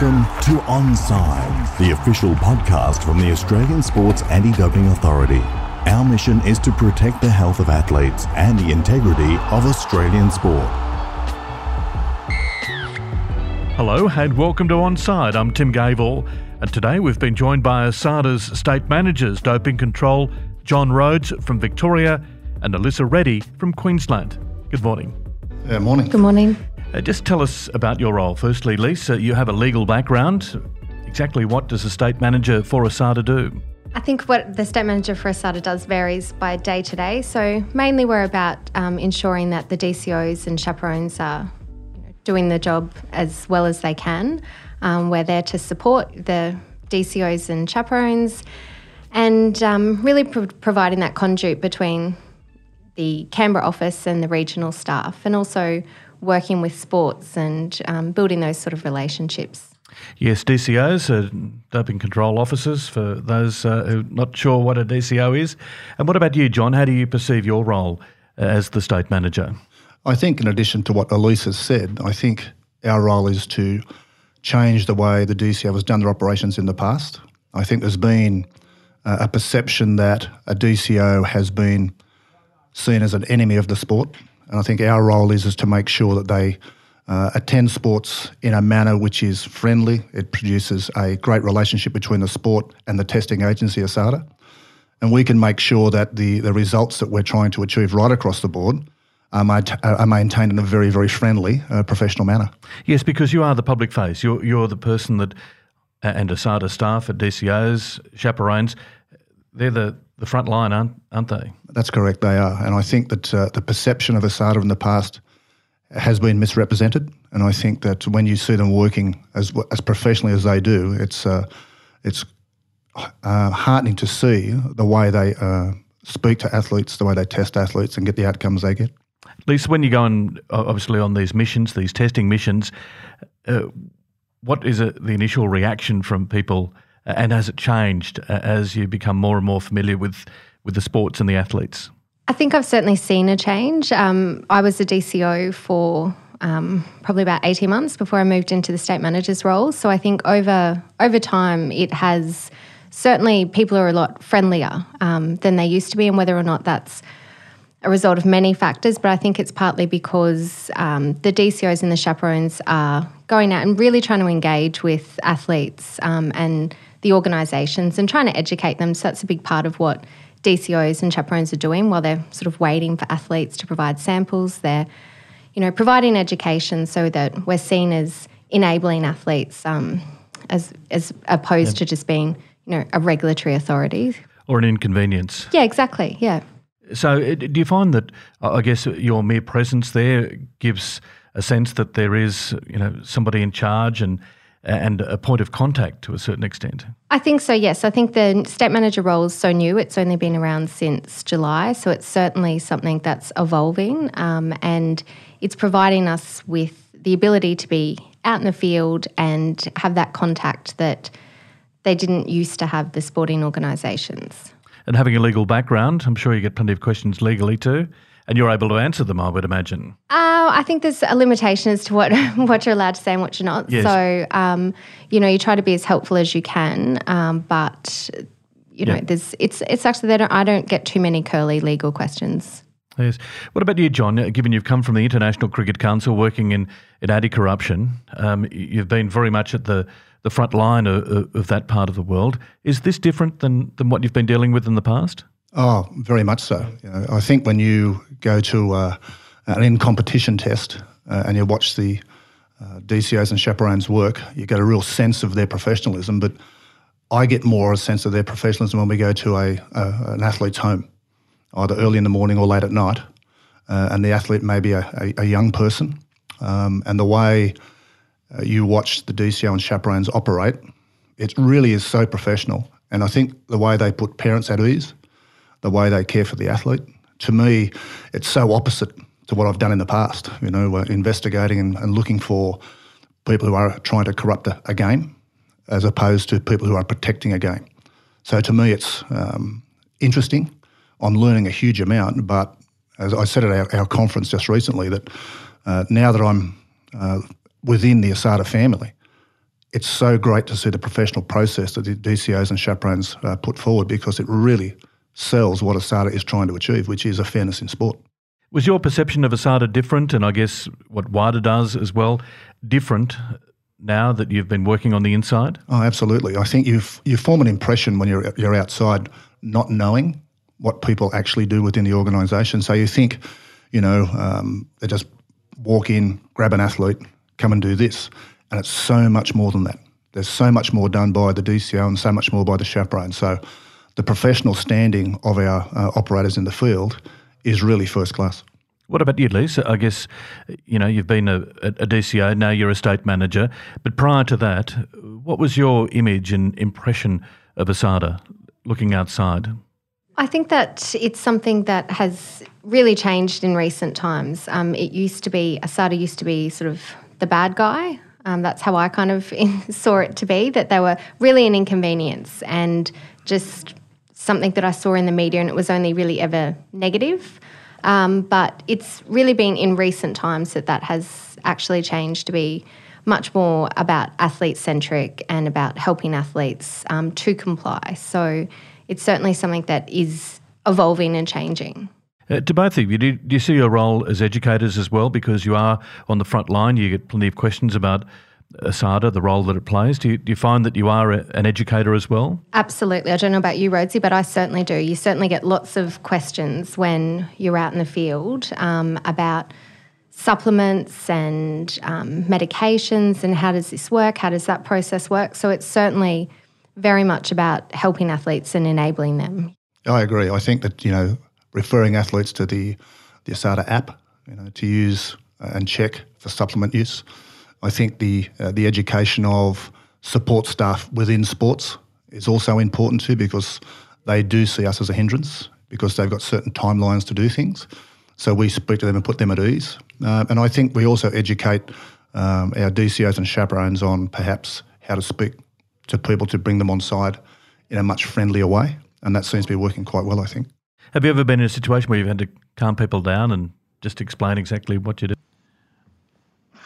Welcome to Onside, the official podcast from the Australian Sports Anti Doping Authority. Our mission is to protect the health of athletes and the integrity of Australian sport. Hello and welcome to Onside. I'm Tim Gavel, and today we've been joined by ASADA's state managers, doping control, John Rhodes from Victoria and Alyssa Reddy from Queensland. Good morning. Good morning. Good morning. Uh, just tell us about your role. Firstly, Lisa, you have a legal background. Exactly what does a state manager for ASADA do? I think what the state manager for ASADA does varies by day to day. So mainly we're about um, ensuring that the DCOs and chaperones are doing the job as well as they can. Um, we're there to support the DCOs and chaperones and um, really pro- providing that conduit between the Canberra office and the regional staff and also working with sports and um, building those sort of relationships. Yes, DCOs are doping control officers for those uh, who are not sure what a DCO is. And what about you, John? How do you perceive your role as the state manager? I think, in addition to what Elise has said, I think our role is to change the way the DCO has done their operations in the past. I think there's been uh, a perception that a DCO has been seen as an enemy of the sport. And I think our role is, is to make sure that they uh, attend sports in a manner which is friendly. It produces a great relationship between the sport and the testing agency, ASADA. And we can make sure that the, the results that we're trying to achieve right across the board are, are maintained in a very, very friendly, uh, professional manner. Yes, because you are the public face. You're, you're the person that, and ASADA staff at DCOs, chaperones, they're the the front line, aren't, aren't they? That's correct, they are. And I think that uh, the perception of ASADA in the past has been misrepresented. And I think that when you see them working as as professionally as they do, it's uh, it's uh, heartening to see the way they uh, speak to athletes, the way they test athletes, and get the outcomes they get. Lisa, when you go on, obviously on these missions, these testing missions, uh, what is the initial reaction from people? And has it changed as you become more and more familiar with, with the sports and the athletes? I think I've certainly seen a change. Um, I was a DCO for um, probably about 18 months before I moved into the state manager's role. So I think over over time it has certainly people are a lot friendlier um, than they used to be, and whether or not that's a result of many factors, but I think it's partly because um, the DCOs and the chaperones are going out and really trying to engage with athletes um, and the organisations and trying to educate them. So that's a big part of what DCOs and chaperones are doing while they're sort of waiting for athletes to provide samples. They're, you know, providing education so that we're seen as enabling athletes um, as as opposed to just being, you know, a regulatory authority or an inconvenience. Yeah, exactly. Yeah. So, uh, do you find that I guess your mere presence there gives a sense that there is, you know, somebody in charge and and a point of contact to a certain extent? I think so, yes. I think the state manager role is so new. It's only been around since July, so it's certainly something that's evolving um, and it's providing us with the ability to be out in the field and have that contact that they didn't used to have the sporting organisations. And having a legal background, I'm sure you get plenty of questions legally too. And you're able to answer them, I would imagine. Uh, I think there's a limitation as to what what you're allowed to say and what you're not. Yes. So, um, you know, you try to be as helpful as you can, um, but you know, yeah. there's it's it's actually they don't I don't get too many curly legal questions. Yes. What about you, John? Given you've come from the International Cricket Council, working in in anti-corruption, um, you've been very much at the the front line of, of that part of the world. Is this different than than what you've been dealing with in the past? Oh, very much so. You know, I think when you go to uh, an in competition test uh, and you watch the uh, DCOs and chaperones work, you get a real sense of their professionalism. But I get more a sense of their professionalism when we go to a, a an athlete's home, either early in the morning or late at night, uh, and the athlete may be a, a, a young person, um, and the way uh, you watch the DCO and chaperones operate, it really is so professional. And I think the way they put parents at ease the way they care for the athlete. To me, it's so opposite to what I've done in the past. You know, investigating and, and looking for people who are trying to corrupt a, a, game, as opposed to people who are protecting a game. So to me, it's um, interesting. I'm learning a huge amount, but as I said at our, our conference just recently, that uh, now that I'm uh, within the ASADA family, it's so great to see the professional process that the DCOs and chaperones uh, put forward because it really sells what ASADA is trying to achieve, which is a fairness in sport. Was your perception of ASADA different, and I guess what WADA does as well, different now that you've been working on the inside? Oh, absolutely. I think you you form an impression when you're you're outside, not knowing what people actually do within the organisation. So you think, you know, um, they just walk in, grab an athlete, come and do this, and it's so much more than that. There's so much more done by the DCO and so much more by the chaperone. So the professional standing of our uh, operators in the field is really first class. What about you, Lisa? I guess you know you've been a, a, DCO now. You're a state manager, but prior to that, what was your image and impression of ASADA looking outside? I think that it's something that has really changed in recent times. Um, it used to be ASADA used to be sort of the bad guy. Um, that's how I kind of saw it to be that they were really an inconvenience and just something that I saw in the media, and it was only really ever negative. Um, but it's really been in recent times that that has actually changed to be much more about athlete centric and about helping athletes um, to comply. So it's certainly something that is evolving and changing. Uh, to both of you, do, do you see your role as educators as well? Because you are on the front line, you get plenty of questions about ASADA, the role that it plays. Do you, do you find that you are a, an educator as well? Absolutely. I don't know about you, Rhodesy, but I certainly do. You certainly get lots of questions when you're out in the field um, about supplements and um, medications and how does this work? How does that process work? So it's certainly very much about helping athletes and enabling them. I agree. I think that, you know, referring athletes to the, the ASADA app, you know, to use and check for supplement use I think the uh, the education of support staff within sports is also important too because they do see us as a hindrance because they've got certain timelines to do things. So we speak to them and put them at ease. Uh, and I think we also educate um, our DCOs and chaperones on perhaps how to speak to people to bring them on side in a much friendlier way. And that seems to be working quite well, I think. Have you ever been in a situation where you've had to calm people down and just explain exactly what you do?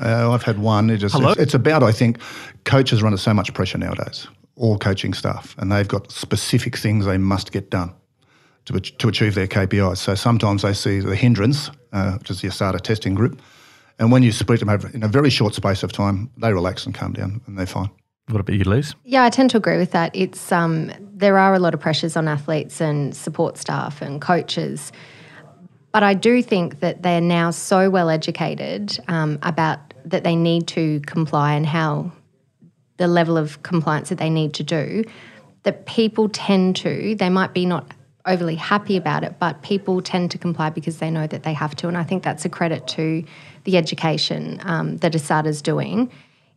Uh, I've had one. It just, Hello? It's, it's, about, I think, coaches are under so much pressure nowadays, all coaching staff, and they've got specific things they must get done to, to achieve their KPIs. So sometimes they see the hindrance, uh, which is the ASADA testing group, and when you split them over in a very short space of time, they relax and calm down and they're fine. What about you, Liz? Yeah, I tend to agree with that. It's um, there are a lot of pressures on athletes and support staff and coaches but I do think that they're now so well educated um, about that they need to comply and how the level of compliance that they need to do that people tend to, they might be not overly happy about it, but people tend to comply because they know that they have to. And I think that's a credit to the education um, that ASADA is doing,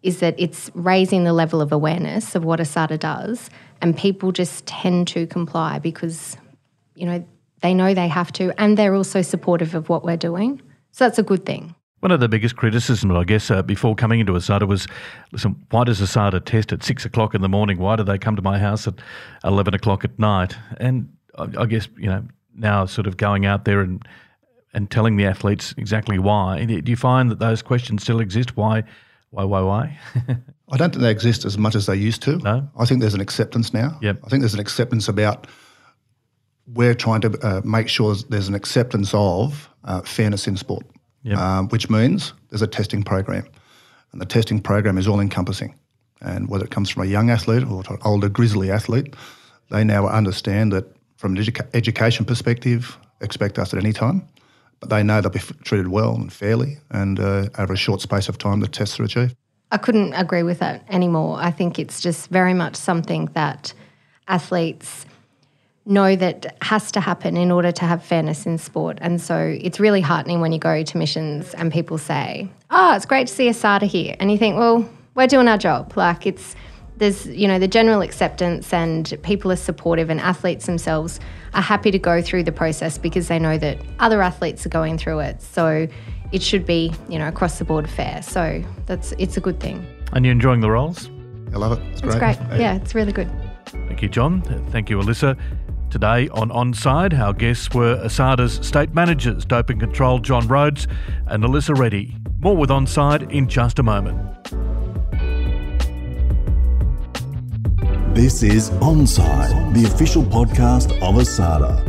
is that it's raising the level of awareness of what ASADA does, and people just tend to comply because, you know, they know they have to, and they're also supportive of what we're doing. So that's a good thing. One of the biggest criticisms, I guess, uh, before coming into ASADA was, listen, why does ASADA test at six o'clock in the morning? Why do they come to my house at eleven o'clock at night? And I, I guess you know now, sort of going out there and and telling the athletes exactly why. Do you find that those questions still exist? Why, why, why, why? I don't think they exist as much as they used to. No, I think there's an acceptance now. Yep. I think there's an acceptance about we're trying to uh, make sure there's an acceptance of uh, fairness in sport, yep. um, which means there's a testing program. And the testing program is all encompassing. And whether it comes from a young athlete or an older grizzly athlete, they now understand that from an educa- education perspective, expect us at any time. But they know they'll be f- treated well and fairly, and uh, over a short space of time, the tests are achieved. I couldn't agree with that anymore. I think it's just very much something that athletes know that has to happen in order to have fairness in sport. And so it's really heartening when you go to missions and people say, "Oh, it's great to see ASADA here," and you think, "Well, we're doing our job." Like it's there's you know the general acceptance and people are supportive and athletes themselves are happy to go through the process because they know that other athletes are going through it. So it should be you know across the board fair. So that's it's a good thing. And you're enjoying the roles? I love it. It's great. It's great. Yeah, it's really good. Thank you, John. Thank you, Alyssa. Today on Onside, our guests were ASADA's state managers, doping control John Rhodes and Alyssa Reddy. More with Onside in just a moment. This is Onside, the official podcast of ASADA.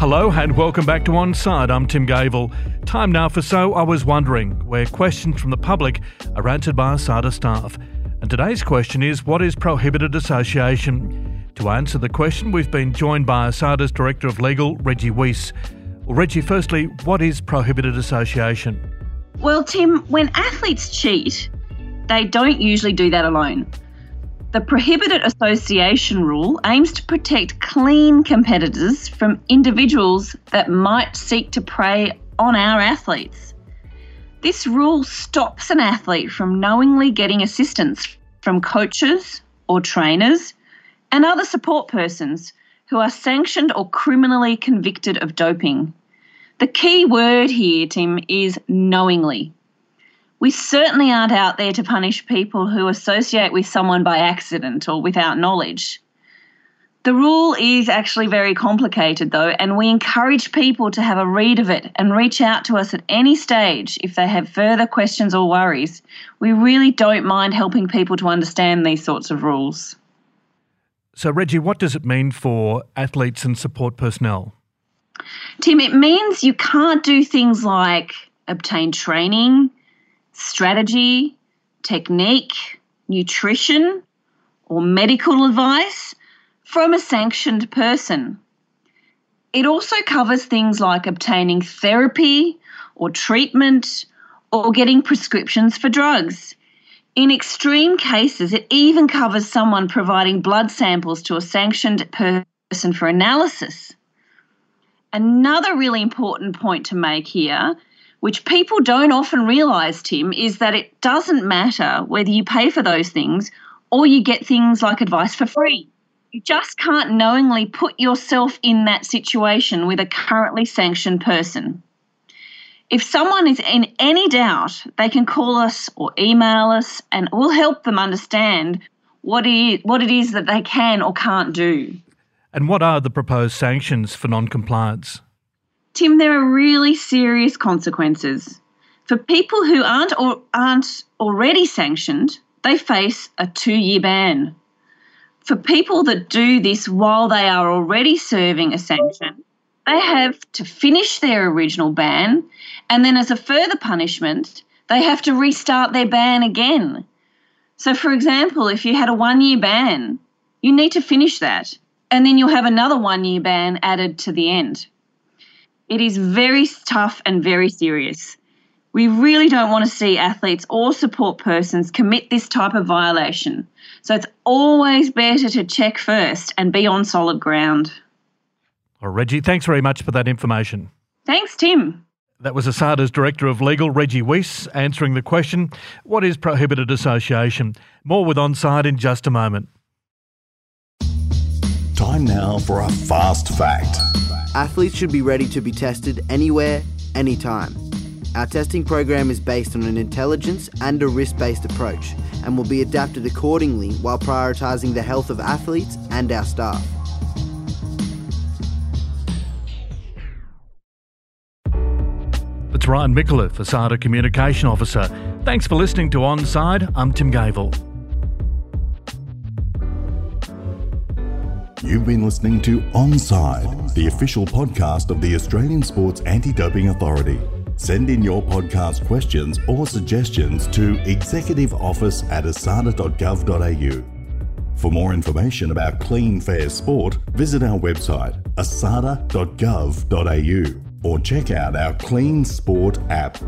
Hello and welcome back to Onside. I'm Tim Gavel. Time now for So I Was Wondering, where questions from the public are answered by ASADA staff. And today's question is What is prohibited association? To answer the question, we've been joined by ASADA's Director of Legal, Reggie Weiss. Well, Reggie, firstly, what is prohibited association? Well, Tim, when athletes cheat, they don't usually do that alone. The prohibited association rule aims to protect clean competitors from individuals that might seek to prey on our athletes. This rule stops an athlete from knowingly getting assistance from coaches or trainers and other support persons who are sanctioned or criminally convicted of doping. The key word here, Tim, is knowingly. We certainly aren't out there to punish people who associate with someone by accident or without knowledge. The rule is actually very complicated, though, and we encourage people to have a read of it and reach out to us at any stage if they have further questions or worries. We really don't mind helping people to understand these sorts of rules. So, Reggie, what does it mean for athletes and support personnel? Tim, it means you can't do things like obtain training, strategy, technique, nutrition, or medical advice from a sanctioned person. It also covers things like obtaining therapy or treatment or getting prescriptions for drugs. In extreme cases, it even covers someone providing blood samples to a sanctioned person for analysis. Another really important point to make here, which people don't often realise, Tim, is that it doesn't matter whether you pay for those things or you get things like advice for free. You just can't knowingly put yourself in that situation with a currently sanctioned person. If someone is in any doubt, they can call us or email us and we'll help them understand what it is, what it is that they can or can't do. And what are the proposed sanctions for non compliance? Tim, there are really serious consequences. For people who aren't or aren't already sanctioned, they face a two year ban. For people that do this while they are already serving a sanction, they have to finish their original ban, and then as a further punishment, they have to restart their ban again. So, for example, if you had a one year ban, you need to finish that and then you'll have another one year ban added to the end. It is very tough and very serious. We really don't want to see athletes or support persons commit this type of violation. So it's always better to check first and be on solid ground. Well, Reggie, thanks very much for that information. Thanks, Tim. That was ASADA's Director of Legal, Reggie Weiss, answering the question What is prohibited association? More with Onside in just a moment. Time now for a fast fact. Athletes should be ready to be tested anywhere, anytime. Our testing program is based on an intelligence and a risk based approach and will be adapted accordingly while prioritising the health of athletes and our staff. Ryan Micallef, ASADA Communication Officer. Thanks for listening to Onside. I'm Tim Gavel. You've been listening to Onside, the official podcast of the Australian Sports Anti Doping Authority. Send in your podcast questions or suggestions to executive office at asada.gov.au. For more information about clean, fair sport, visit our website asada.gov.au or check out our Clean Sport app.